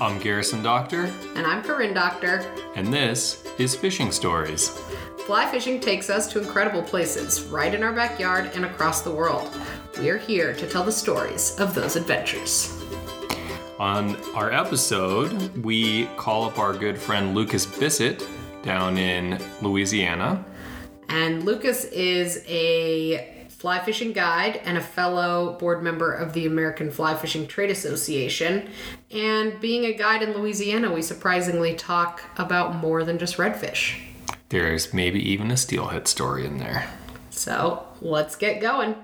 I'm Garrison Doctor, And I'm Corinne Doctor. and this is Fishing Stories. Fly fishing takes us to incredible places right in our backyard and across the world. We are here to tell the stories of those adventures. On our episode, we call up our good friend Lucas Bissett down in Louisiana. And Lucas is a fly fishing guide and a fellow board member of the American Fly Fishing Trade Association. And being a guide in Louisiana, we surprisingly talk about more than just redfish. There's maybe even a steelhead story in there. So let's get going.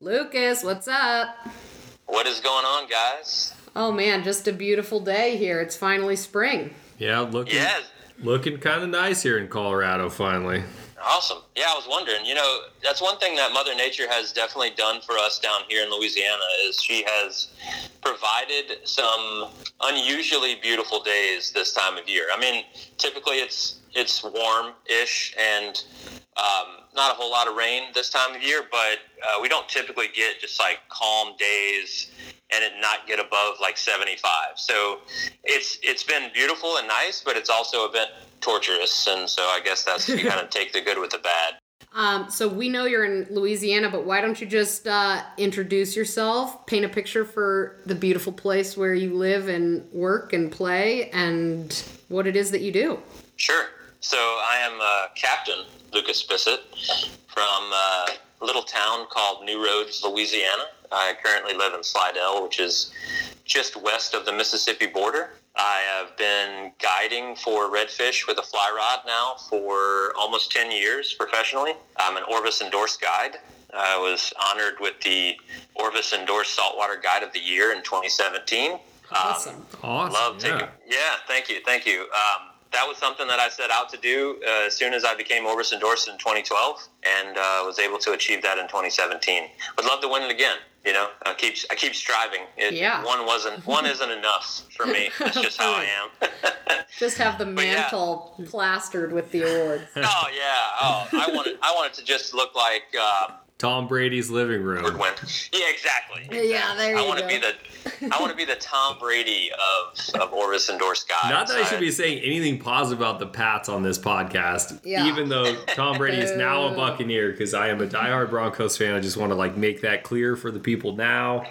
Lucas, what's up? What is going on, guys? Oh man, just a beautiful day here. It's finally spring. Yeah, looking Yeah, looking kind of nice here in Colorado finally. Awesome. Yeah, I was wondering. You know, that's one thing that Mother Nature has definitely done for us down here in Louisiana is she has provided some unusually beautiful days this time of year. I mean, typically it's it's warm-ish and um, not a whole lot of rain this time of year, but uh, we don't typically get just like calm days and it not get above like 75. So it's it's been beautiful and nice, but it's also a bit torturous, and so I guess that's you kind of take the good with the bad. Um, so we know you're in Louisiana, but why don't you just uh, introduce yourself, paint a picture for the beautiful place where you live and work and play, and what it is that you do? Sure. So I am uh, Captain Lucas Bissett from uh, a little town called New Roads, Louisiana. I currently live in Slidell, which is just west of the Mississippi border. I have been guiding for redfish with a fly rod now for almost 10 years professionally. I'm an Orvis endorsed guide. I was honored with the Orvis endorsed saltwater guide of the year in 2017. Um, Awesome. Awesome. Love taking. yeah. Yeah. thank you, thank you. Um, that was something that I set out to do uh, as soon as I became Orvis endorsed in 2012, and uh, was able to achieve that in 2017. Would love to win it again. You know, I keep I keep striving. It, Yeah. One wasn't one isn't enough for me. That's just how I am. Just have the yeah. mantle plastered with the award. oh yeah. Oh, I wanted I wanted to just look like. Uh, Tom Brady's living room. Win. Yeah, exactly. Yeah, there you I want to be the I want to be the Tom Brady of of Orvis endorsed guys. Not that I should be saying anything positive about the Pats on this podcast, Yeah. even though Tom Brady is now a Buccaneer, because I am a diehard Broncos fan. I just want to like make that clear for the people now.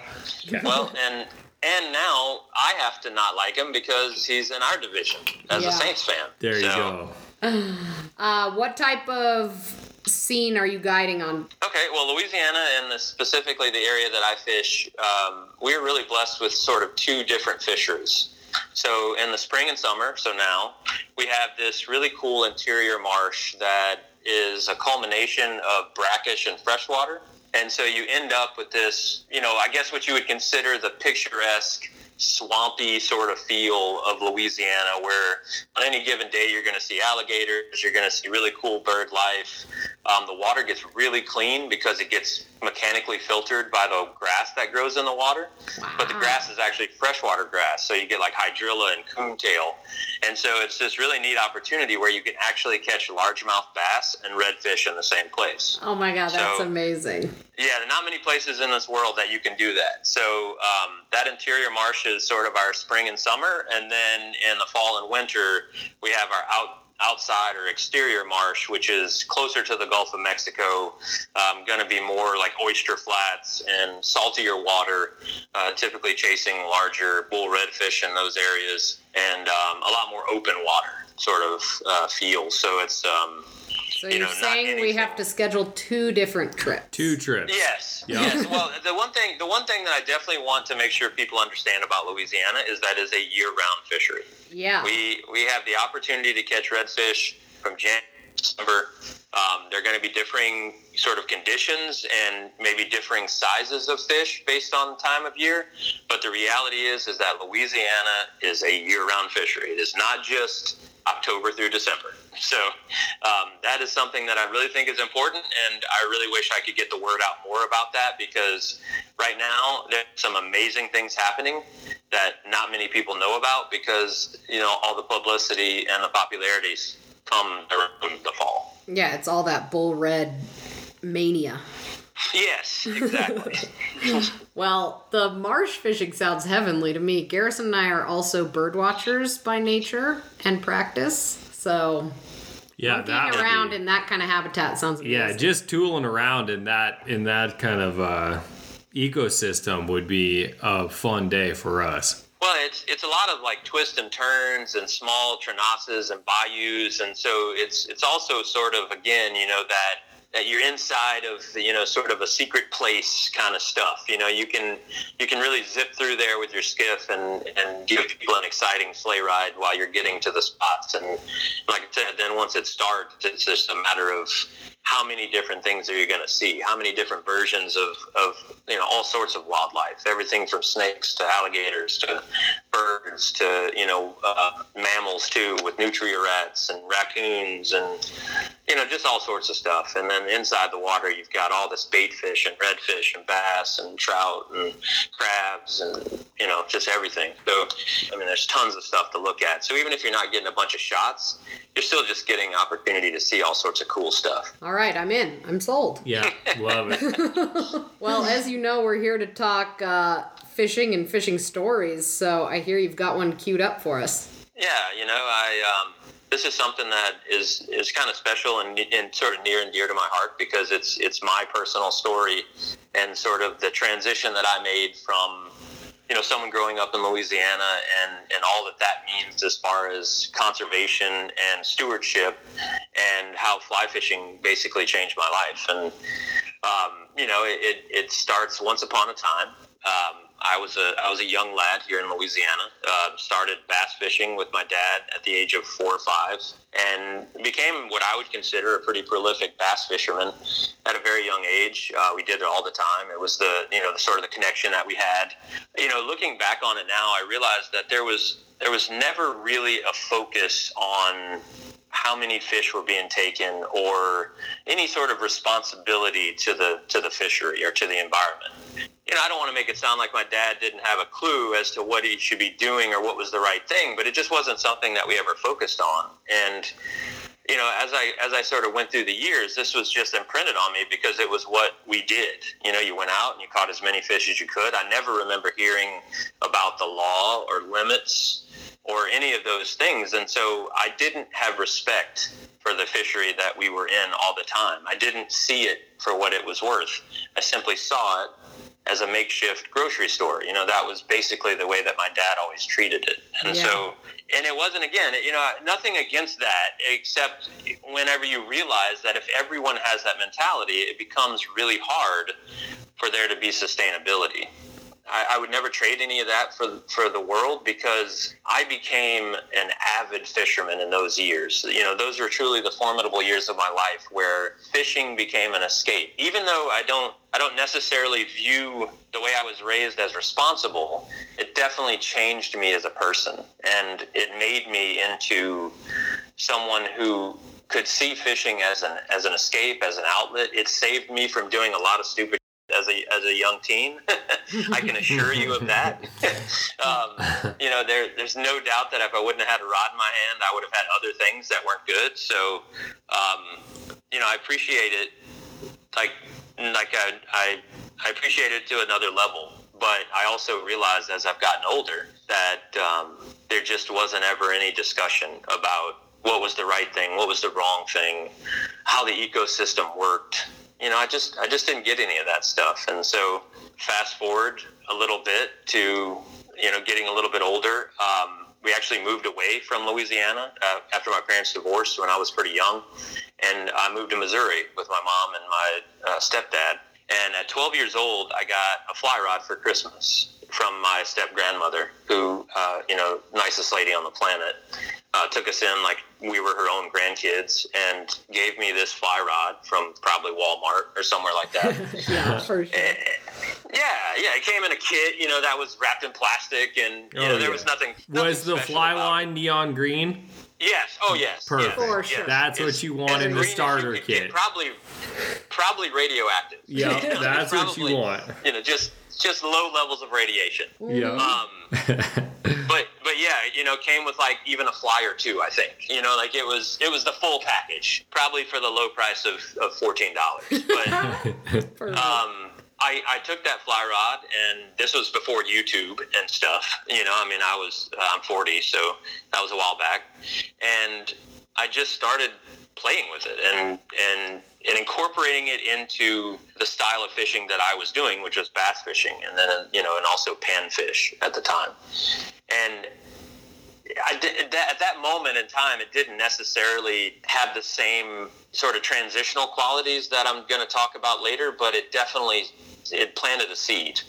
Okay. Well, and and now I have to not like him because he's in our division as Yeah. a Saints fan. there you go. Uh, what type of scene are you guiding on? Okay, well, Louisiana and the, specifically the area that I fish, um, we're really blessed with sort of two different fisheries. So in the spring and summer, so now we have this really cool interior marsh that is a culmination of brackish and freshwater. And so you end up with this, you know, I guess what you would consider the picturesque, swampy sort of feel of Louisiana, where on any given day you're going to see alligators, you're going to see really cool bird life. Um, the water gets really clean because it gets mechanically filtered by the grass that grows in the water. But the grass is actually freshwater grass, so you get like hydrilla and coontail. And so it's this really neat opportunity where you can actually catch largemouth bass and redfish in the same place. Oh my god, that's So- amazing. Yeah, there are not many places in this world that you can do that. So um, that interior marsh is sort of our spring and summer, and then in the fall and winter we have our out outside or exterior marsh, which is closer to the Gulf of Mexico, um, going to be more like oyster flats and saltier water, uh, typically chasing larger bull redfish in those areas, and um, a lot more open water sort of uh, feel. So it's um, So you you're know, saying we have to schedule two different trips? Two trips. Yes. Yeah. Yes. Well, the one thing, the one thing that I definitely want to make sure people understand about Louisiana is that it's a year-round fishery. Yeah. We we have the opportunity to catch redfish from January to December. Um, they're going to be differing sort of conditions and maybe differing sizes of fish based on the time of year. But the reality is, is that Louisiana is a year-round fishery. It is not just October through December. So um, that is something that I really think is important, and I really wish I could get the word out more about that because right now there's some amazing things happening that not many people know about because you know all the publicity and the popularities come around the fall. yeah, it's all that bull red mania. Yes, exactly. Well, the marsh fishing sounds heavenly to me. Garrison and I are also bird watchers by nature and practice, so Yeah, that monkeying around be- in that kind of habitat sounds amazing. Yeah, just tooling around in that in that kind of uh, ecosystem would be a fun day for us. Well, it's it's a lot of like twists and turns and small trenasses and bayous, and so it's it's also sort of again, you know, that that you're inside of you know sort of a secret place kind of stuff. You know, you can you can really zip through there with your skiff and and give people an exciting sleigh ride while you're getting to the spots. And like I said, then once it starts, it's just a matter of how many different things are you going to see? How many different versions of, of you know all sorts of wildlife? Everything from snakes to alligators to birds to you know uh, mammals too, with nutria rats and raccoons and you know just all sorts of stuff. And then inside the water, you've got all this bait fish and redfish and bass and trout and crabs and you know just everything. So I mean, there's tons of stuff to look at. So even if you're not getting a bunch of shots, you're still just getting opportunity to see all sorts of cool stuff. All right, I'm in. I'm sold. Yeah, love it. Well, as you know, we're here to talk uh, fishing and fishing stories, so I hear you've got one queued up for us. Yeah, you know, I um, this is something that is is kind of special and, and sort of near and dear to my heart because it's it's my personal story and sort of the transition that I made from you know someone growing up in Louisiana and and all that that means as far as conservation and stewardship and how fly fishing basically changed my life and um, you know it, it, starts once upon a time. Um, I was a I was a young lad here in Louisiana. Uh, started bass fishing with my dad at the age of four or five, and became what I would consider a pretty prolific bass fisherman at a very young age. Uh, we did it all the time. It was the you know the sort of the connection that we had. You know, looking back on it now, I realized that there was there was never really a focus on how many fish were being taken or any sort of responsibility to the to the fishery or to the environment. You know, I don't want to make it sound like my dad didn't have a clue as to what he should be doing or what was the right thing, but it just wasn't something that we ever focused on. And you know, as I as I sort of went through the years, this was just imprinted on me because it was what we did. You know, you went out and you caught as many fish as you could. I never remember hearing about the law or limits or any of those things, and so I didn't have respect for the fishery that we were in all the time. I didn't see it for what it was worth. I simply saw it as a makeshift grocery store. You know, that was basically the way that my dad always treated it. And Yeah. so, and it wasn't, again, you know, nothing against that, except whenever you realize that if everyone has that mentality, it becomes really hard for there to be sustainability. I, I would never trade any of that for for the world because I became an avid fisherman in those years. You know, those were truly the formidable years of my life where fishing became an escape. Even though I don't I don't necessarily view the way I was raised as responsible, it definitely changed me as a person and it made me into someone who could see fishing as an as an escape, as an outlet. It saved me from doing a lot of stupid as a as a young teen. I can assure you of that. um, you know, there there's no doubt that if I wouldn't have had a rod in my hand, I would have had other things that weren't good. So, um, you know, I appreciate it. Like like I, I I appreciate it to another level. But I also realized as I've gotten older that um, there just wasn't ever any discussion about what was the right thing, what was the wrong thing, how the ecosystem worked. You know, I just I just didn't get any of that stuff. And so fast forward a little bit to you know getting a little bit older. Um, we actually moved away from Louisiana uh, after my parents divorced when I was pretty young, and I moved to Missouri with my mom and my uh, stepdad. And at 12 years old, I got a fly rod for Christmas from my step grandmother, who, uh, you know, nicest lady on the planet, uh, took us in like we were her own grandkids and gave me this fly rod from probably Walmart or somewhere like that. yeah, for sure. Eh, yeah, yeah, it came in a kit, you know, that was wrapped in plastic, and you Oh, know, there yeah. was nothing. Was the fly about it. line neon green? Yes. Oh, yes. Perfect. yes, For sure. That's what you want in the green you starter could get, kit. Probably, probably radioactive. Yeah, You know, that's what you want. You know, just just low levels of radiation. Yeah. Um, but but yeah, you know, came with like even a flyer too. I think you know, like it was it was the full package, probably for the low price of, of fourteen dollars. But For um, I, I took that fly rod, and this was before YouTube and stuff. You know, I mean, I was uh, I'm 40, so that was a while back, and I just started playing with it and and and incorporating it into the style of fishing that I was doing, which was bass fishing, and then you know, and also panfish at the time, and. Did, at that moment in time, it didn't necessarily have the same sort of transitional qualities that I'm going to talk about later, but it definitely it planted a seed.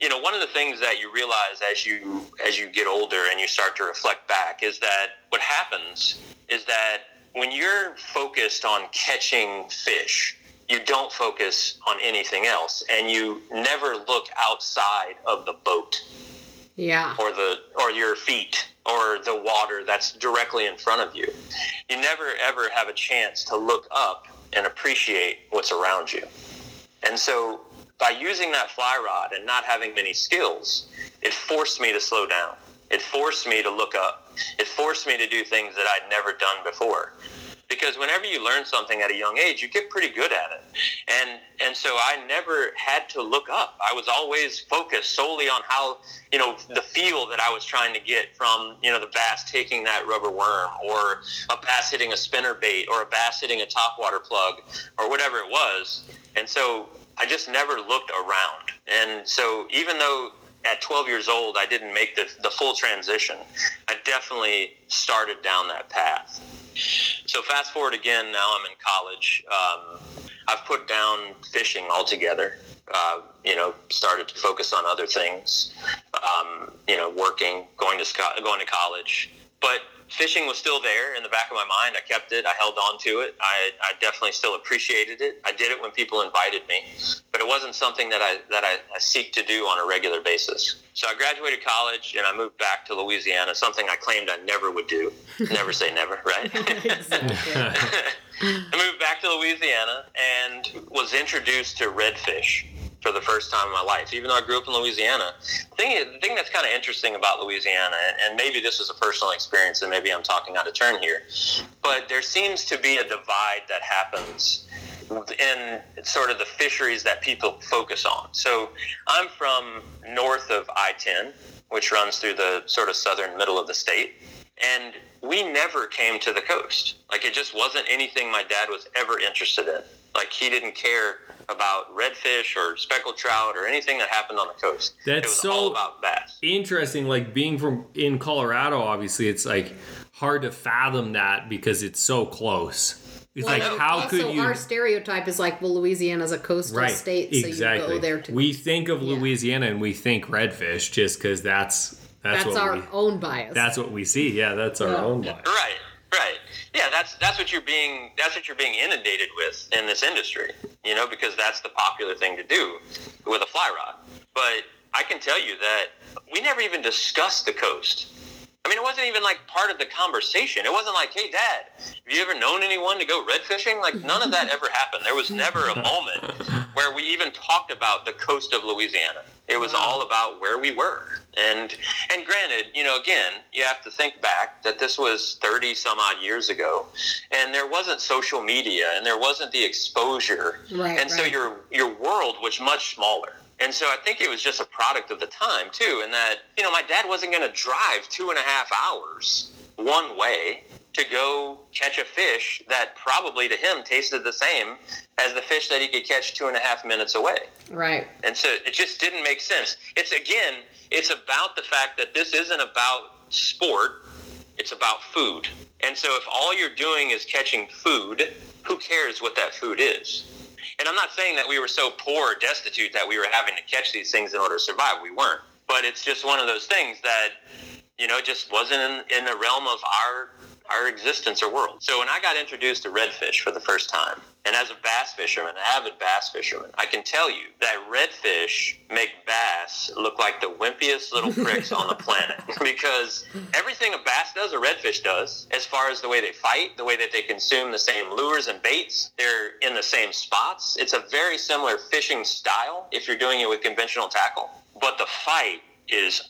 You know, one of the things that you realize as you as you get older and you start to reflect back is that what happens is that when you're focused on catching fish, you don't focus on anything else and you never look outside of the boat. Yeah. Or the or your feet or the water that's directly in front of you. You never ever have a chance to look up and appreciate what's around you. And so by using that fly rod and not having many skills, it forced me to slow down. It forced me to look up. It forced me to do things that I'd never done before. Because whenever you learn something at a young age, you get pretty good at it. And and so I never had to look up. I was always focused solely on how, you know, the feel that I was trying to get from, you know, the bass taking that rubber worm or a bass hitting a spinner bait or a bass hitting a topwater plug or whatever it was. And so I just never looked around. And so even though at 12 years old, I didn't make the, the full transition. I definitely started down that path. So fast forward again, now I'm in college. Um, I've put down fishing altogether. Uh, you know, started to focus on other things. Um, you know, working, going to going to college, but fishing was still there in the back of my mind. I kept it. I held on to it. I, I definitely still appreciated it. I did it when people invited me, but it wasn't something that I that I, I seek to do on a regular basis. So I graduated college and I moved back to Louisiana. Something I claimed I never would do. never say never, right? I moved back to Louisiana and was introduced to redfish for the first time in my life, even though I grew up in Louisiana. The thing, the thing that's kind of interesting about Louisiana, and maybe this is a personal experience, and maybe I'm talking out of turn here, but there seems to be a divide that happens in sort of the fisheries that people focus on. So I'm from north of I-10, which runs through the sort of southern middle of the state. And we never came to the coast. Like it just wasn't anything my dad was ever interested in. Like he didn't care about redfish or speckled trout or anything that happened on the coast. That's so interesting. Like being from in Colorado, obviously, it's like hard to fathom that because it's so close. It's well, like how also could you? Our stereotype is like, well, Louisiana's a coastal right, state, so exactly. you go there to. We think of Louisiana yeah. and we think redfish just because that's that's, that's our we, own bias. That's what we see. Yeah, that's our yeah. own bias. Right, right. Yeah, that's that's what you're being that's what you're being inundated with in this industry. You know, because that's the popular thing to do with a fly rod. But I can tell you that we never even discussed the coast. I mean, it wasn't even like part of the conversation. It wasn't like, hey, Dad, have you ever known anyone to go red fishing? Like, none of that ever happened. There was never a moment where we even talked about the coast of Louisiana. It was all about where we were. And and granted, you know, again, you have to think back that this was 30 some odd years ago, and there wasn't social media and there wasn't the exposure. Right, and right. so your your world was much smaller. And so I think it was just a product of the time too, and that you know my dad wasn't going to drive two and a half hours one way to go catch a fish that probably to him tasted the same as the fish that he could catch two and a half minutes away. Right. And so it just didn't make sense. It's again, it's about the fact that this isn't about sport; it's about food. And so if all you're doing is catching food, who cares what that food is? And I'm not saying that we were so poor or destitute that we were having to catch these things in order to survive. We weren't. But it's just one of those things that, you know, just wasn't in, in the realm of our our existence or world. So when I got introduced to redfish for the first time, and as a bass fisherman, an avid bass fisherman, I can tell you that redfish make bass look like the wimpiest little pricks on the planet. because everything a bass does, a redfish does, as far as the way they fight, the way that they consume the same lures and baits, they're in the same spots. It's a very similar fishing style if you're doing it with conventional tackle. But the fight is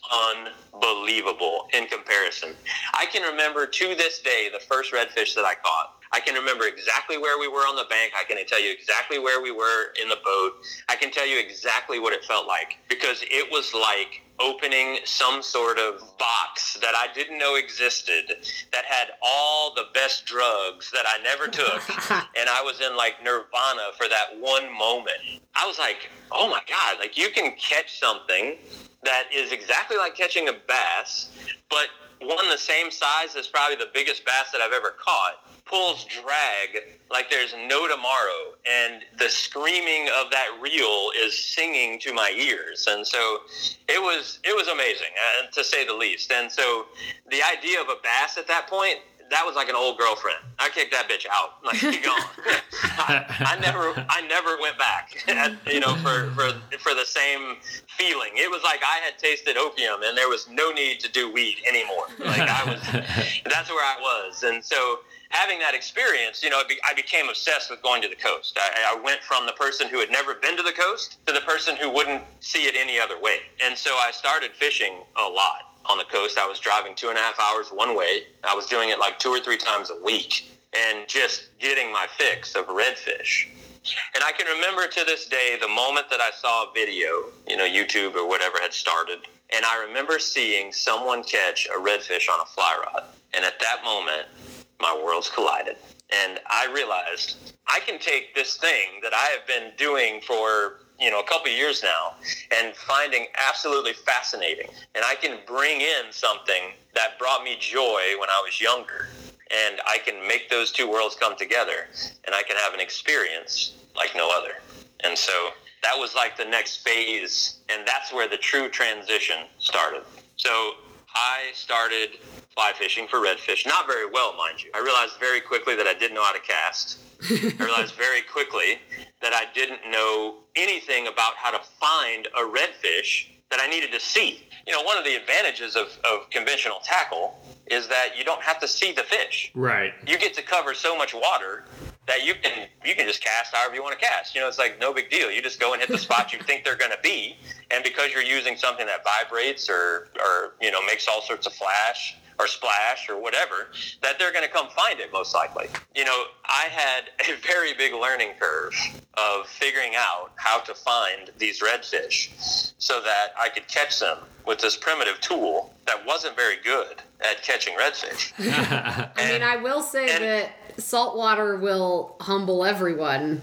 unbelievable in comparison. I can remember to this day the first redfish that I caught. I can remember exactly where we were on the bank. I can tell you exactly where we were in the boat. I can tell you exactly what it felt like because it was like opening some sort of box that I didn't know existed that had all the best drugs that I never took. and I was in like nirvana for that one moment. I was like, oh my God, like you can catch something that is exactly like catching a bass, but one the same size as probably the biggest bass that I've ever caught pulls drag like there's no tomorrow and the screaming of that reel is singing to my ears. And so it was it was amazing uh, to say the least. And so the idea of a bass at that point that was like an old girlfriend. I kicked that bitch out. Like, you gone. I, I, never, I never went back. you know, for, for for the same feeling. It was like I had tasted opium, and there was no need to do weed anymore. Like I was, that's where I was. And so, having that experience, you know, I became obsessed with going to the coast. I, I went from the person who had never been to the coast to the person who wouldn't see it any other way. And so, I started fishing a lot on the coast. I was driving two and a half hours one way. I was doing it like two or three times a week and just getting my fix of redfish. And I can remember to this day the moment that I saw a video, you know, YouTube or whatever had started. And I remember seeing someone catch a redfish on a fly rod. And at that moment, my worlds collided. And I realized I can take this thing that I have been doing for you know a couple years now and finding absolutely fascinating. And i can bring in something that brought me joy when i was younger and i can make those two worlds come together and i can have an experience like no other. And so that was like the next phase and that's where the true transition started. So i started fly fishing for redfish. Not very well mind you. I realized very quickly that i didn't know how to cast. I realized very quickly that I didn't know anything about how to find a redfish that I needed to see. You know, one of the advantages of, of conventional tackle is that you don't have to see the fish. Right. You get to cover so much water that you can you can just cast however you want to cast. You know, it's like no big deal. You just go and hit the spot you think they're going to be, and because you're using something that vibrates or or you know makes all sorts of flash, or Splash or whatever, that they're going to come find it most likely. You know, I had a very big learning curve of figuring out how to find these redfish so that I could catch them with this primitive tool that wasn't very good at catching redfish. I mean, I will say and, that saltwater will humble everyone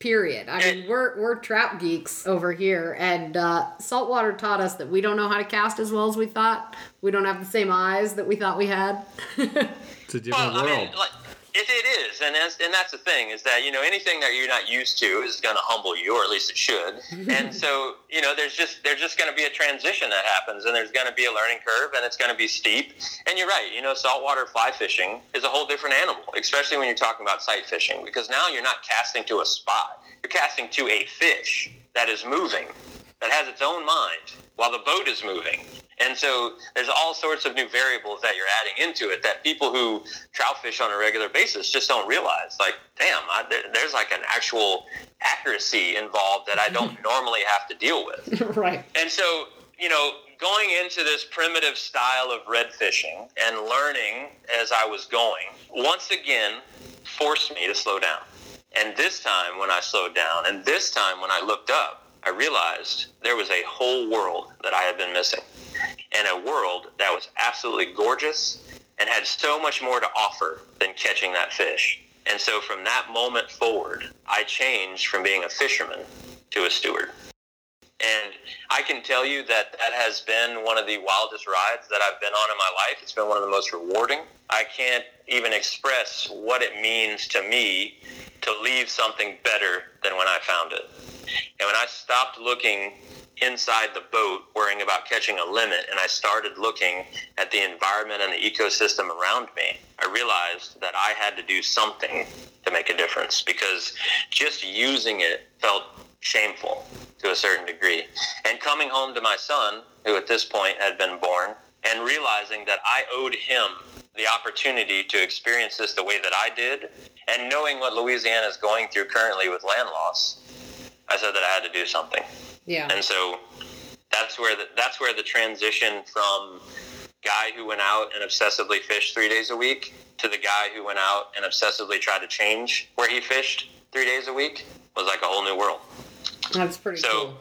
Period. I mean, we're we're trout geeks over here, and uh, saltwater taught us that we don't know how to cast as well as we thought. We don't have the same eyes that we thought we had. it's a different well, world. I mean, like, it, it is, and that's, and that's the thing is that you know anything that you're not used to is going to humble you, or at least it should. and so you know there's just there's just going to be a transition that happens, and there's going to be a learning curve, and it's going to be steep. And you're right, you know, saltwater fly fishing is a whole different animal, especially when you're talking about sight fishing, because now you're not casting to a spot, you're casting to a fish that is moving, that has its own mind while the boat is moving. And so there's all sorts of new variables that you're adding into it that people who trout fish on a regular basis just don't realize. Like, damn, I, there, there's like an actual accuracy involved that I don't normally have to deal with. right. And so, you know, going into this primitive style of red fishing and learning as I was going, once again forced me to slow down. And this time when I slowed down, and this time when I looked up, I realized there was a whole world that I had been missing and a world that was absolutely gorgeous and had so much more to offer than catching that fish. And so from that moment forward, I changed from being a fisherman to a steward. And I can tell you that that has been one of the wildest rides that I've been on in my life. It's been one of the most rewarding. I can't even express what it means to me to leave something better than when I found it. And when I stopped looking inside the boat worrying about catching a limit and I started looking at the environment and the ecosystem around me, I realized that I had to do something to make a difference because just using it felt shameful to a certain degree. And coming home to my son, who at this point had been born, and realizing that I owed him the opportunity to experience this the way that I did, and knowing what Louisiana is going through currently with land loss, I said that I had to do something. Yeah. And so that's where the, that's where the transition from guy who went out and obsessively fished three days a week to the guy who went out and obsessively tried to change where he fished three days a week was like a whole new world. That's pretty So cool.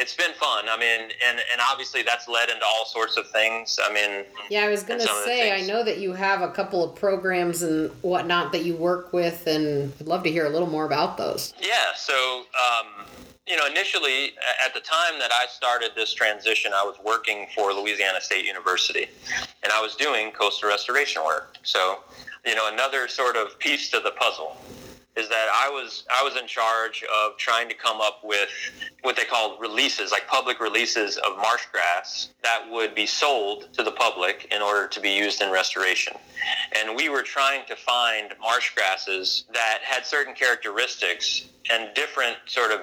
it's been fun. I mean, and and obviously that's led into all sorts of things. I mean, Yeah, I was of the say I know that you have a couple of programs and whatnot that you work with, and I'd love to hear a little more about those. Yeah. So, um, you know, initially at the time that I started this transition, I was working for Louisiana State University, and I was doing coastal restoration work. So, you know, another sort of piece to the puzzle is that I was I was in charge of trying to come up with what they called releases, like public releases of marsh grass that would be sold to the public in order to be used in restoration. And we were trying to find marsh grasses that had certain characteristics and different sort of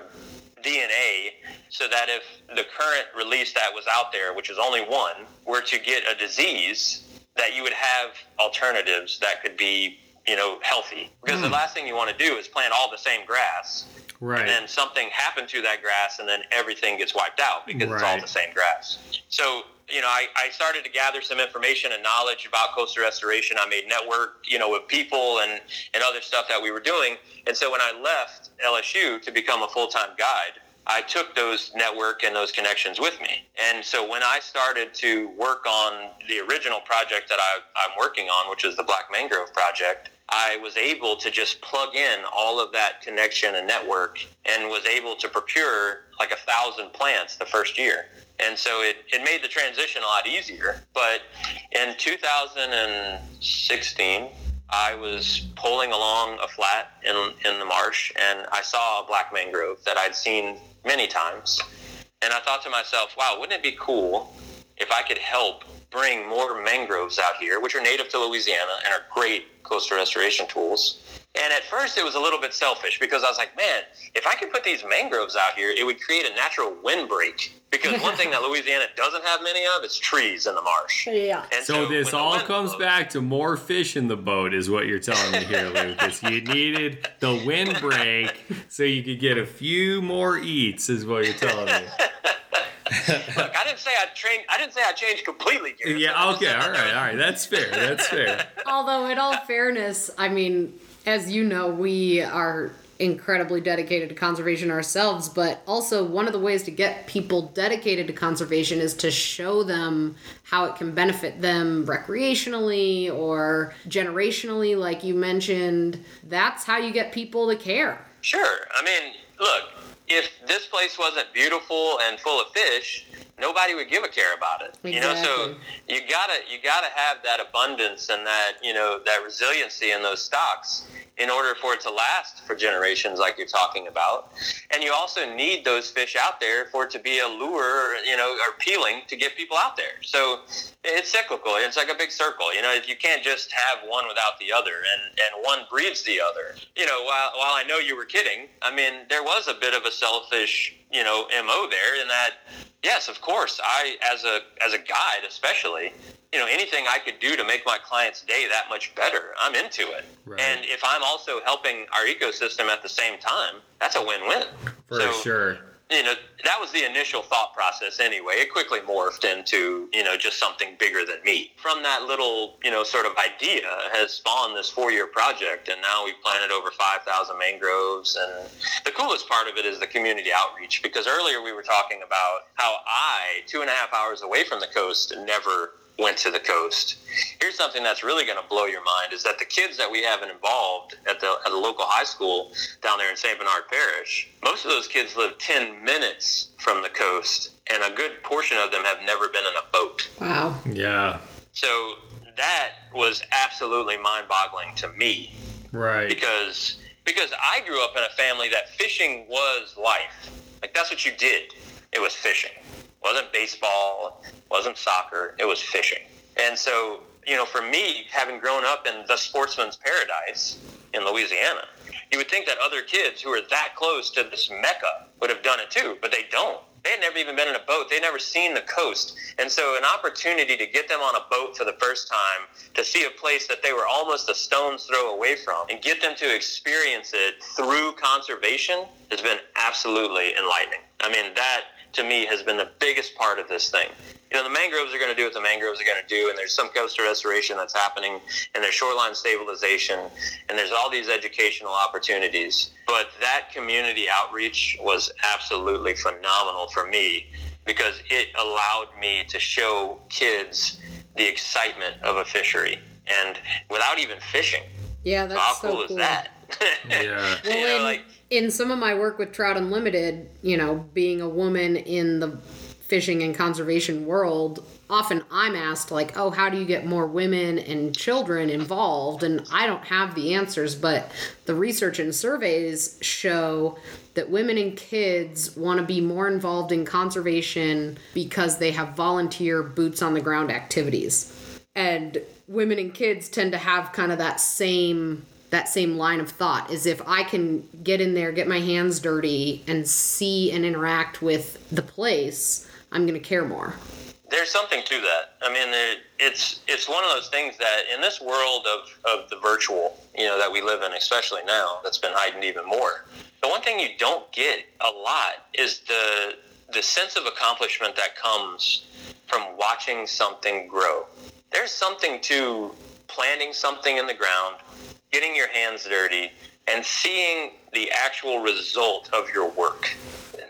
DNA so that if the current release that was out there, which is only one, were to get a disease, that you would have alternatives that could be, you know, healthy. Because the hmm. last thing you want to do is plant all the same grass. Right. and then something happened to that grass and then everything gets wiped out because it's all the same grass. So you know I, I started to gather some information and knowledge about coastal restoration. I made network you know with people and and other stuff that we were doing. And so when i left lsu to become a full-time guide I took those network and those connections with me. And so when I started to work on the original project that I, I'm working on, which is the Black Mangrove Project, I was able to just plug in all of that connection and network and was able to procure like a thousand plants the first year. And so it, it made the transition a lot easier. But in 2016, I was pulling along a flat in, in the marsh and I saw a black mangrove that I'd seen many times. And I thought to myself, wow, wouldn't it be cool if I could help bring more mangroves out here, which are native to Louisiana and are great coastal restoration tools. And at first it was a little bit selfish because I was like, man, if I could put these mangroves out here, it would create a natural windbreak. Because one thing that Louisiana doesn't have many of is trees in the marsh. Yeah. And So this all comes blows- back to more fish in the boat, is what you're telling me here, Lucas. You needed the windbreak so you could get a few more eats, is what you're telling me. Look, I didn't say I trained. I didn't say I changed completely. Garrett. Yeah, okay, said all that there right, was- all right. That's fair. That's fair. Although, in all fairness, I mean, as you know, we are incredibly dedicated to conservation ourselves, but also one of the ways to get people dedicated to conservation is to show them how it can benefit them recreationally or generationally, like you mentioned. That's how you get people to care. Sure. I mean, look, if this place wasn't beautiful and full of fish, nobody would give a care about it. You know, so you gotta you gotta have that abundance and that you know that resiliency in those stocks in order for it to last for generations, like you're talking about. And you also need those fish out there for it to be a lure, you know, or appealing to get people out there. So it's cyclical. It's like a big circle. You know, if you can't just have one without the other, and and one breeds the other. You know, while while I know you were kidding, I mean, there was a bit of a selfish, you know, mo there and that. Yes, of course, I as a as a guide, especially. You know, anything I could do to make my client's day that much better, I'm into it. Right. And if I'm also helping our ecosystem at the same time, that's a win-win. For So, sure. You know that was the initial thought process anyway. It quickly morphed into you know just something bigger than me. From that little you know sort of idea has spawned this four year project and now we've planted over 5000 mangroves. And the coolest part of it is the community outreach because earlier we were talking about how i two and a half hours away from the coast never went to the coast. Here's something that's really going to blow your mind is that the kids that we have involved at the, at the local high school down there in St. Bernard Parish, most of those kids live 10 minutes from the coast, and a good portion of them have never been in a boat. Wow. Yeah. So that was absolutely mind-boggling to me Right. because because I grew up in a family that fishing was life. Like that's what you did. It was fishing. Wasn't baseball, wasn't soccer. It was fishing. And so, you know, for me, having grown up in the sportsman's paradise in Louisiana, you would think that other kids who are that close to this mecca would have done it too, but they don't. They had never even been in a boat. They'd never seen the coast. And so an opportunity to get them on a boat for the first time, to see a place that they were almost a stone's throw away from, and get them to experience it through conservation has been absolutely enlightening. I mean, that to me has been the biggest part of this thing you know, the mangroves are going to do what the mangroves are going to do, and there's some coastal restoration that's happening, and there's shoreline stabilization, and there's all these educational opportunities. But that community outreach was absolutely phenomenal for me because it allowed me to show kids the excitement of a fishery and without even fishing. Yeah, that's How so cool, cool. is that? Yeah. Well, you know, like in some of my work with Trout Unlimited, you know, being a woman in the fishing and conservation world, often I'm asked, like, oh, how do you get more women and children involved? And I don't have the answers, but the research and surveys show that women and kids want to be more involved in conservation because they have volunteer boots on the ground activities. And women and kids tend to have kind of that same that same line of thought is if I can get in there, get my hands dirty, and see and interact with the place, I'm going to care more. there's something to that. I mean, it, it's it's one of those things that in this world of, of the virtual, you know, that we live in, especially now, that's been heightened even more. The one thing you don't get a lot is the the sense of accomplishment that comes from watching something grow. There's something to planting something in the ground, getting your hands dirty, and seeing the actual result of your work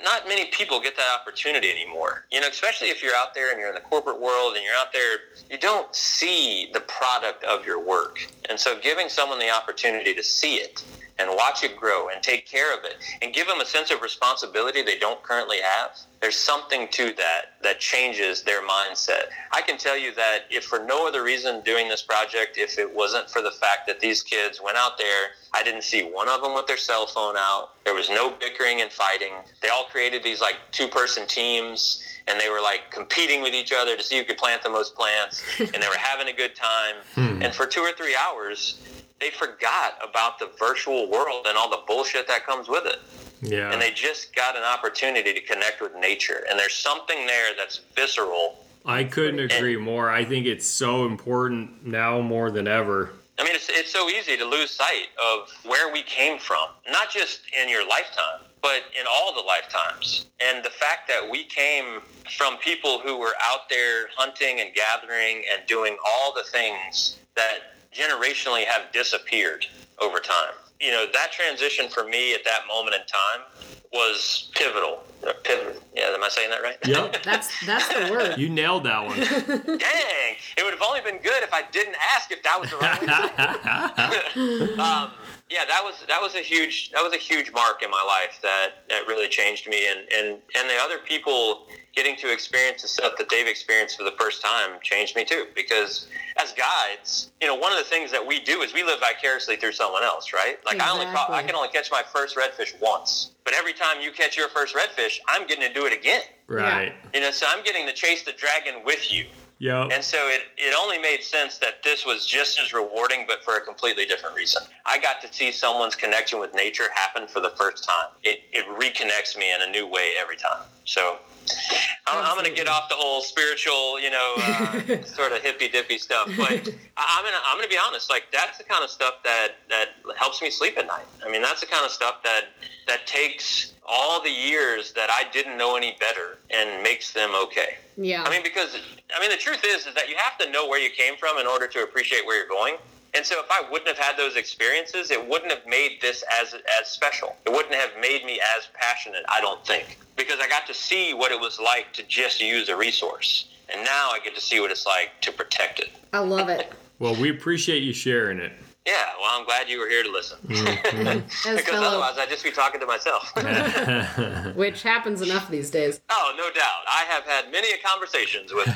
not many people get that opportunity anymore. You know, especially if you're out there and you're in the corporate world and you're out there, you don't see the product of your work. And so giving someone the opportunity to see it and watch it grow and take care of it and give them a sense of responsibility they don't currently have, there's something to that that changes their mindset. I can tell you that if for no other reason doing this project, if it wasn't for the fact that these kids went out there, I didn't see one of them with their cell phone out. There was no bickering and fighting. They all created these like two person teams and they were like competing with each other to see who could plant the most plants and they were having a good time. Hmm. And for two or three hours, they forgot about the virtual world and all the bullshit that comes with it Yeah. and they just got an opportunity to connect with nature. And there's something there that's visceral. I couldn't agree more. I think it's so important now more than ever. I mean, it's, it's so easy to lose sight of where we came from, not just in your lifetime, but in all the lifetimes. And the fact that we came from people who were out there hunting and gathering and doing all the things that generationally have disappeared over time. You know, that transition for me at that moment in time was pivotal. Pivotal. Yeah, am I saying that right? Yep. That's that's the word. You nailed that one. Dang! It would have only been good if I didn't ask if that was the right way. um, yeah, that was that was a huge that was a huge mark in my life that, that really changed me, and, and and the other people getting to experience the stuff that they've experienced for the first time changed me too. Because as guides, you know, one of the things that we do is we live vicariously through someone else, right? Like I only caught, I can only catch my first redfish once, but every time you catch your first redfish, I'm getting to do it again. right. You know, so I'm getting to chase the dragon with you. Yep. And so it, it only made sense that this was just as rewarding, but for a completely different reason. I got to see someone's connection with nature happen for the first time. It, it reconnects me in a new way every time. So I'm, I'm going to get off the whole spiritual, you know, uh, sort of hippy dippy stuff. But I- I'm going to I'm going to be honest. Like that's the kind of stuff that that helps me sleep at night. I mean, that's the kind of stuff that that takes all the years that I didn't know any better and makes them okay. Yeah. I mean, because I mean, the truth is, is that you have to know where you came from in order to appreciate where you're going. And so, if I wouldn't have had those experiences, it wouldn't have made this as as special. It wouldn't have made me as passionate. I don't think because I got to see what it was like to just use a resource, and now I get to see what it's like to protect it. I love it. Well, we appreciate you sharing it. Yeah, well, I'm glad you were here to listen. As because fellow, otherwise, I'd just be talking to myself. which happens enough these days. oh, no doubt. I have had many conversations with.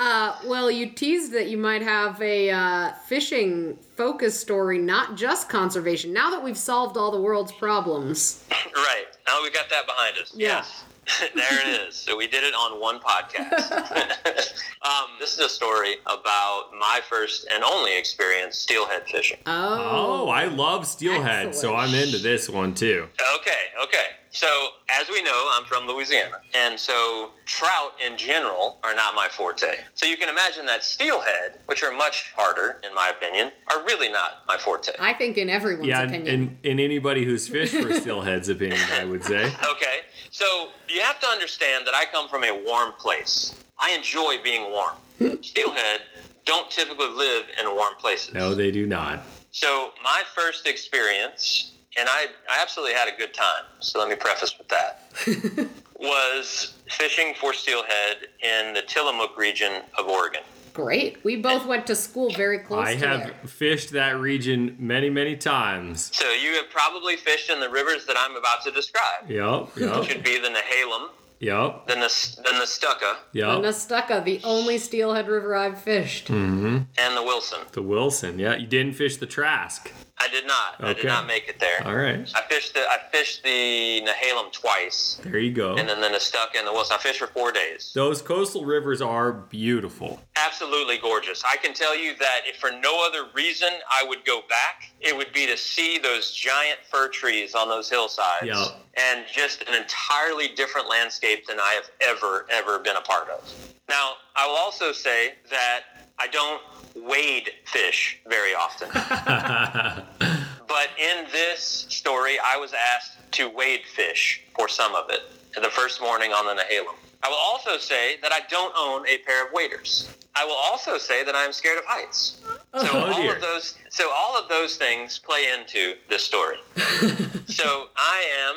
Uh, well, you teased that you might have a uh, fishing focus story, not just conservation. Now that we've solved all the world's problems, Right. Now we've got that behind us. Yeah. Yes. there it is. So we did it on one podcast. um, this is a story about my first and only experience steelhead fishing. oh, oh, I love steelhead, so I'm into this one too. Okay, okay. So, as we know, I'm from Louisiana. And so, trout in general are not my forte. So, you can imagine that steelhead, which are much harder, in my opinion, are really not my forte. I think in everyone's Yeah, opinion. in, in anybody who's fished for steelhead's opinion, I would say. Okay, so you have to understand that I come from a warm place. I enjoy being warm. Steelhead don't typically live in warm places. No, they do not. So my first experience, and I, I absolutely had a good time. So let me preface with that. was fishing for steelhead in the Tillamook region of Oregon. Great. We both went to school very close I to have there. fished that region many, many times. So you have probably fished in the rivers that I'm about to describe. Yep, Which yep, would be the Nehalem, yep, then the then the Stucca, The yep. Nestucca, the only steelhead river I've fished. Mm-hmm. and the Wilson. The Wilson. Yeah, you didn't fish the Trask. I did not. I did not make it there. All right. I fished the I fished the Nehalem twice, There you go. and then the Nestucca and the Wilson. I fished for four days. Those coastal rivers are beautiful. Absolutely gorgeous. I can tell you that if for no other reason I would go back, it would be to see those giant fir trees on those hillsides, Yeah. and just an entirely different landscape than I have ever ever been a part of. Now, I will also say that I don't wade fish very often. But in this story, I was asked to wade fish for some of it the first morning on the Nehalem. I will also say that I don't own a pair of waders. I will also say that I am scared of heights. Oh, so Oh, all of those, so all of those things play into this story. so I am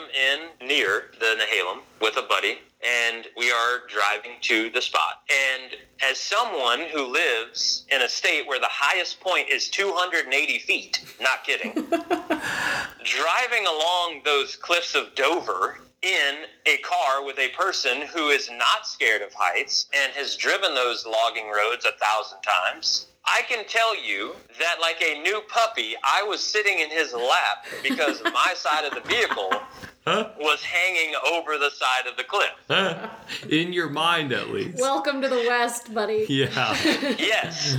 in near the Nehalem with a buddy, and we are driving to the spot. And as someone who lives in a state where the highest point is 280 feet, not kidding, driving along those cliffs of Dover in a car with a person who is not scared of heights and has driven those logging roads a thousand times. I can tell you that, like a new puppy, I was sitting in his lap because my side of the vehicle was hanging over the side of the cliff. In your mind, at least. Welcome to the West, buddy. yeah. Yes.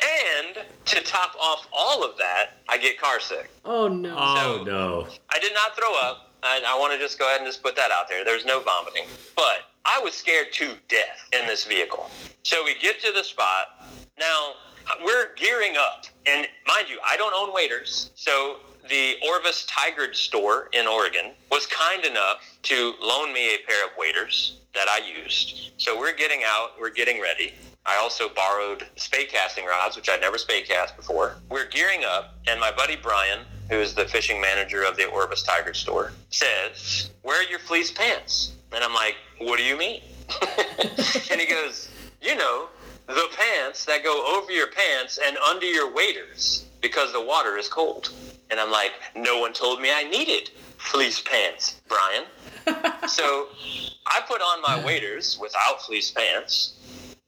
And to top off all of that, I get car sick. Oh no. Oh no. I did not throw up. I, I want to just go ahead and just put that out there. There's no vomiting. But I was scared to death in this vehicle. So we get to the spot. Now, we're gearing up. And mind you, I don't own waders. So the Orvis Tigard store in Oregon was kind enough to loan me a pair of waders that I used. So we're getting out. We're getting ready. I also borrowed spey casting rods, which I'd never spey cast before. We're gearing up, and my buddy Brian, who is the fishing manager of the Orvis Tigard store, says, Wear your fleece pants. And I'm like, What do you mean? and he goes, You know, the pants that go over your pants and under your waders because the water is cold. And I'm like, No one told me I needed fleece pants, Brian. so I put on my waders without fleece pants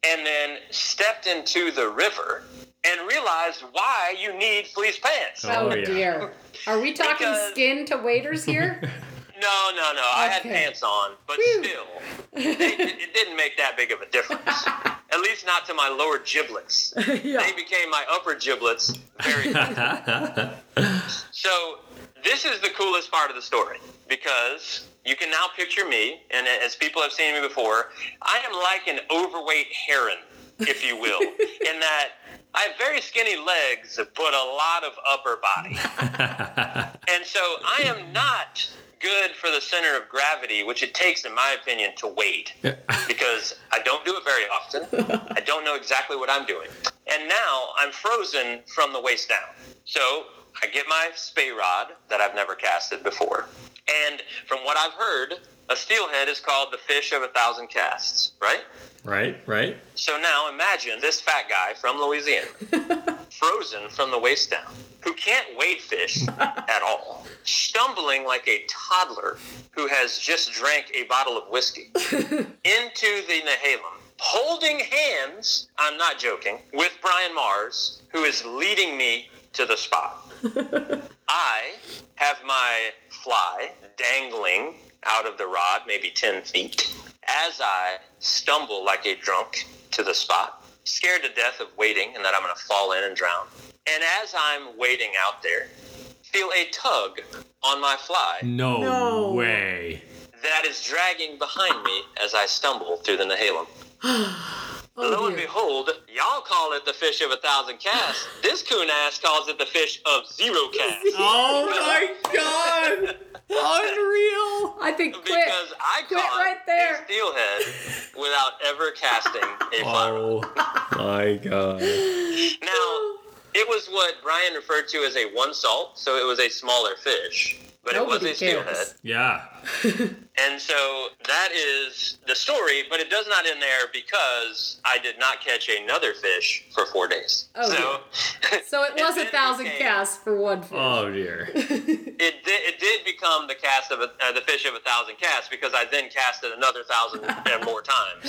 and then stepped into the river and realized why you need fleece pants. Oh, Oh, yeah. dear. Are we talking Because- skin to waders here? No, no, no. I had pants on, but Whew. still, it, it, it didn't make that big of a difference. At least not to my lower giblets. yeah. They became my upper giblets very So this is the coolest part of the story because you can now picture me, and as people have seen me before, I am like an overweight heron, if you will, in that I have very skinny legs, but a lot of upper body. And so I am not good for the center of gravity, which it takes, in my opinion, to wade because I don't do it very often. I don't know exactly what I'm doing. And now I'm frozen from the waist down. So I get my spey rod that I've never casted before. And from what I've heard, a steelhead is called the fish of a thousand casts, right? right, right. So now imagine this fat guy from Louisiana, frozen from the waist down, who can't wade fish at all, stumbling like a toddler who has just drank a bottle of whiskey into the Nehalem, holding hands, I'm not joking, with Brian Mars, who is leading me to the spot. I have my fly dangling out of the rod, maybe 10 feet, as I stumble like a drunk to the spot, scared to death of wading and that I'm going to fall in and drown. And as I'm wading out there, feel a tug on my fly No, No. way. that is dragging behind me as I stumble through the Nehalem. Lo Oh, and behold, y'all call it the fish of a thousand casts. This coon ass calls it the fish of zero casts. Oh my god! Unreal! I think quit. Because I Quit caught right there. a steelhead without ever casting a fly rod. Oh my god. Now, it was what Brian referred to as a one salt, so it was a smaller fish, but it Nobody was a steelhead. Yeah. And so that is the story, but it does not end there because I did not catch another fish for four days. Oh, so, So it was a thousand casts for one fish. Oh dear. It did, it did become the cast of a, uh, the fish of a thousand casts because I then casted another thousand and more times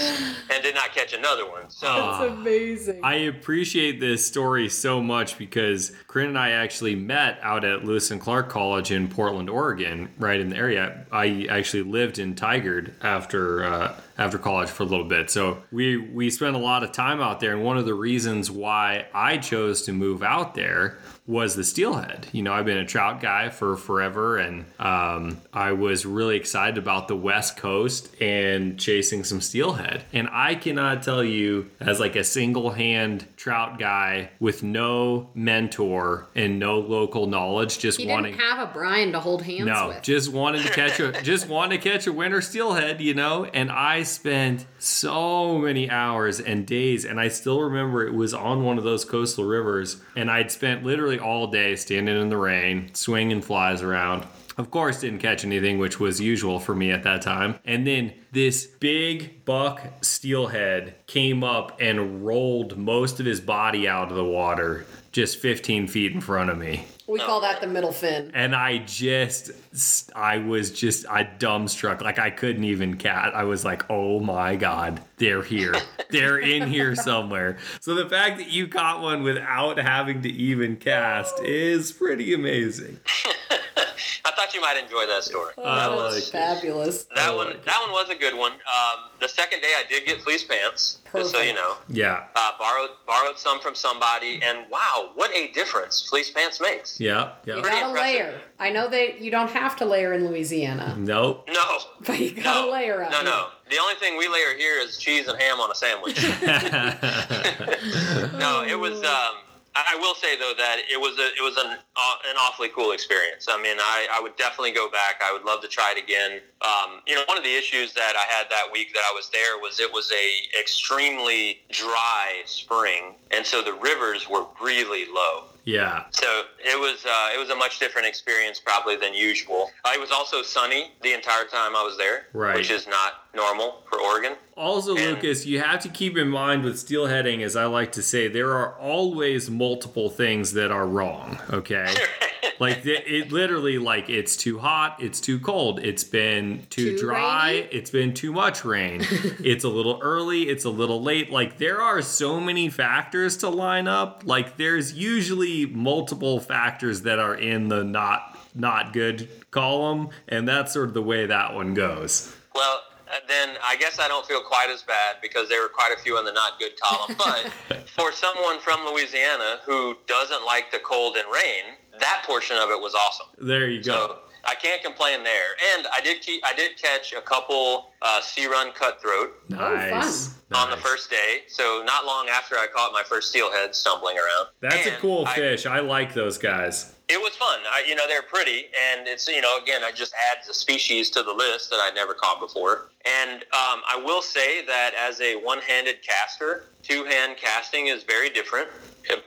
and did not catch another one. So That's amazing. I appreciate this story so much because Corinne and I actually met out at Lewis and Clark College in Portland, Oregon, right in the area. I actually lived in Tigard after uh, after college for a little bit, so we we spent a lot of time out there. And one of the reasons why I chose to move out there was the steelhead. You know, I've been a trout guy for forever, and um, I was really excited about the West Coast and chasing some steelhead. And I cannot tell you, as like a single hand trout guy with no mentor and no local knowledge, just he wanting. didn't have a Brian to hold hands No, with. just wanted to catch a just wanted to catch a winter steelhead, you know. And I spent so many hours and days, and I still remember it was on one of those coastal rivers, and I'd spent literally all day standing in the rain, swinging flies around. Of course, didn't catch anything, which was usual for me at that time. And then this big buck steelhead came up and rolled most of his body out of the water, just 15 feet in front of me we call that the middle fin. and I just, I was just, I dumbstruck. Like I couldn't even cat. I was like, oh my god, they're here. they're in here somewhere. So the fact that you caught one without having to even cast is pretty amazing. I thought you might enjoy that story. Oh, I that's like fabulous. That I one, like it. that one was a good one. Um, the second day, I did get fleece pants, just so you know. Yeah, Uh, borrowed borrowed some from somebody, and wow, what a difference fleece pants makes. yeah, You yeah. Pretty gotta impressive. layer. I know that you don't have to layer in Louisiana, Nope. No, but you gotta no, layer out no, no. The only thing we layer here is cheese and ham on a sandwich. no, it was. Um, I will say though that it was a it was an uh, an awfully cool experience. I mean, I, I would definitely go back. I would love to try it again. Um, you know, one of the issues that I had that week that I was there was it was a extremely dry spring, and so the rivers were really low. Yeah, So it was uh, it was a much different experience probably than usual. Uh, it was also sunny the entire time I was there, Right. which is not normal for Oregon. Also, And- Lucas, you have to keep in mind with steelheading, as I like to say, there are always multiple things that are wrong. Okay, like it, it literally, like it's too hot, it's too cold, it's been too, Too dry, rainy? it's been too much rain, it's a little early, it's a little late. Like there are so many factors to line up. Like there's usually multiple factors that are in the not not good column, and that's sort of the way that one goes. Well, uh, then I guess I don't feel quite as bad because there were quite a few in the not good column. But for someone from Louisiana who doesn't like the cold and rain, that portion of it was awesome. There you go. So I can't complain there. And I did keep, I did catch a couple uh, sea run cutthroat Nice. on the first day. So not long after I caught my first steelhead stumbling around. That's a cool I- fish. I like those guys. It was fun. I, you know, they're pretty, and it's you know, again, I just adds a species to the list that I'd never caught before. And um, I will say that as a one-handed caster, two-hand casting is very different,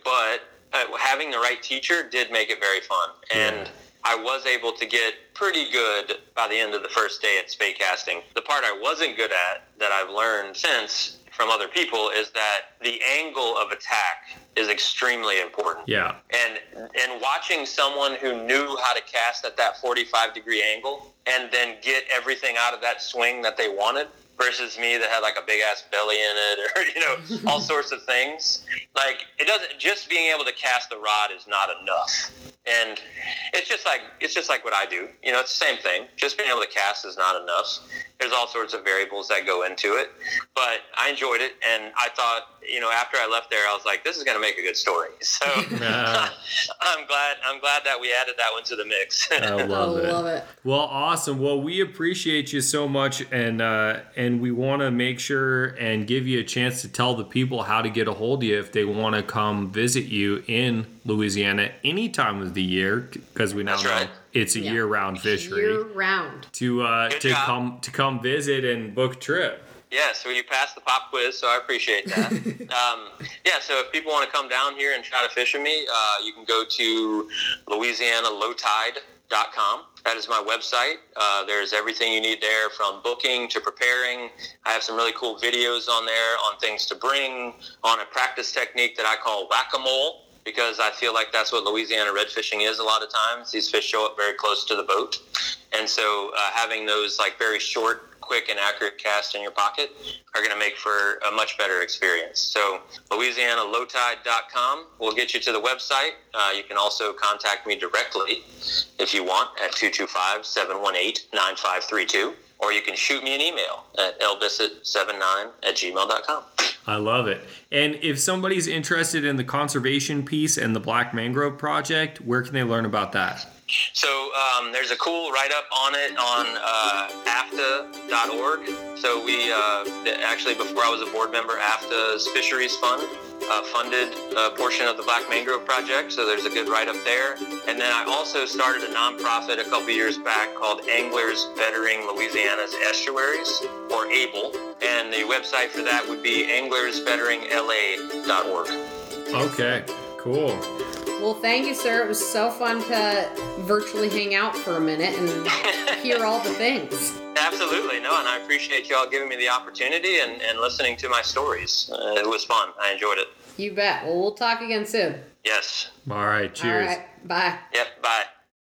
but uh, having the right teacher did make it very fun. And Yeah. I was able to get pretty good by the end of the first day at spey casting. The part I wasn't good at that I've learned since from other people is that the angle of attack is extremely important Yeah. and and watching someone who knew how to cast at that 45 degree angle and then get everything out of that swing that they wanted versus me that had like a big ass belly in it or you know all sorts of things like it doesn't just being able to cast the rod is not enough and it's just like it's just like what I do you know it's the same thing just being able to cast is not enough there's all sorts of variables that go into it but I I enjoyed it, and I thought, you know, after I left there, I was like, this is going to make a good story. So I'm glad I'm glad that we added that one to the mix. I love I it. love it. Well, awesome. Well, we appreciate you so much, and uh, and we want to make sure and give you a chance to tell the people how to get a hold of you if they want to come visit you in Louisiana any time of the year, because we now That's know right. it's a Yeah. year-round fishery. Year round. to uh, Good to job. come to come visit and book a trip. Yeah, so you passed the pop quiz, so I appreciate that. um, yeah, so if people want to come down here and try to fish with me, uh, you can go to louisianalowtide.com. That is my website. Uh, there's everything you need there from booking to preparing. I have some really cool videos on there on things to bring, on a practice technique that I call whack-a-mole because I feel like that's what Louisiana red fishing is a lot of times. These fish show up very close to the boat. And so uh, having those like very short, quick, and accurate cast in your pocket are going to make for a much better experience. So LouisianaLowTide.com will get you to the website. Uh, you can also contact me directly if you want at 225-718-9532. Or you can shoot me an email at lbissett79 at gmail.com. I love it. And if somebody's interested in the conservation piece and the Black Mangrove Project, where can they learn about that? So um, there's a cool write-up on it on uh, AFTA.org. So we uh, actually, before I was a board member, AFTA's Fisheries Fund uh, funded a portion of the Black Mangrove Project. So there's a good write-up there. And then I also started a nonprofit a couple years back called Anglers Bettering Louisiana's Estuaries, or ABLE. And the website for that would be anglersbetteringla.org. Okay, cool. Well, thank you, sir. It was so fun to virtually hang out for a minute and hear all the things. Absolutely, no, and I appreciate y'all giving me the opportunity and, and listening to my stories. Uh, it was fun. I enjoyed it. You bet. Well, we'll talk again soon. Yes. All right, cheers. All right. Bye. Yep. Bye.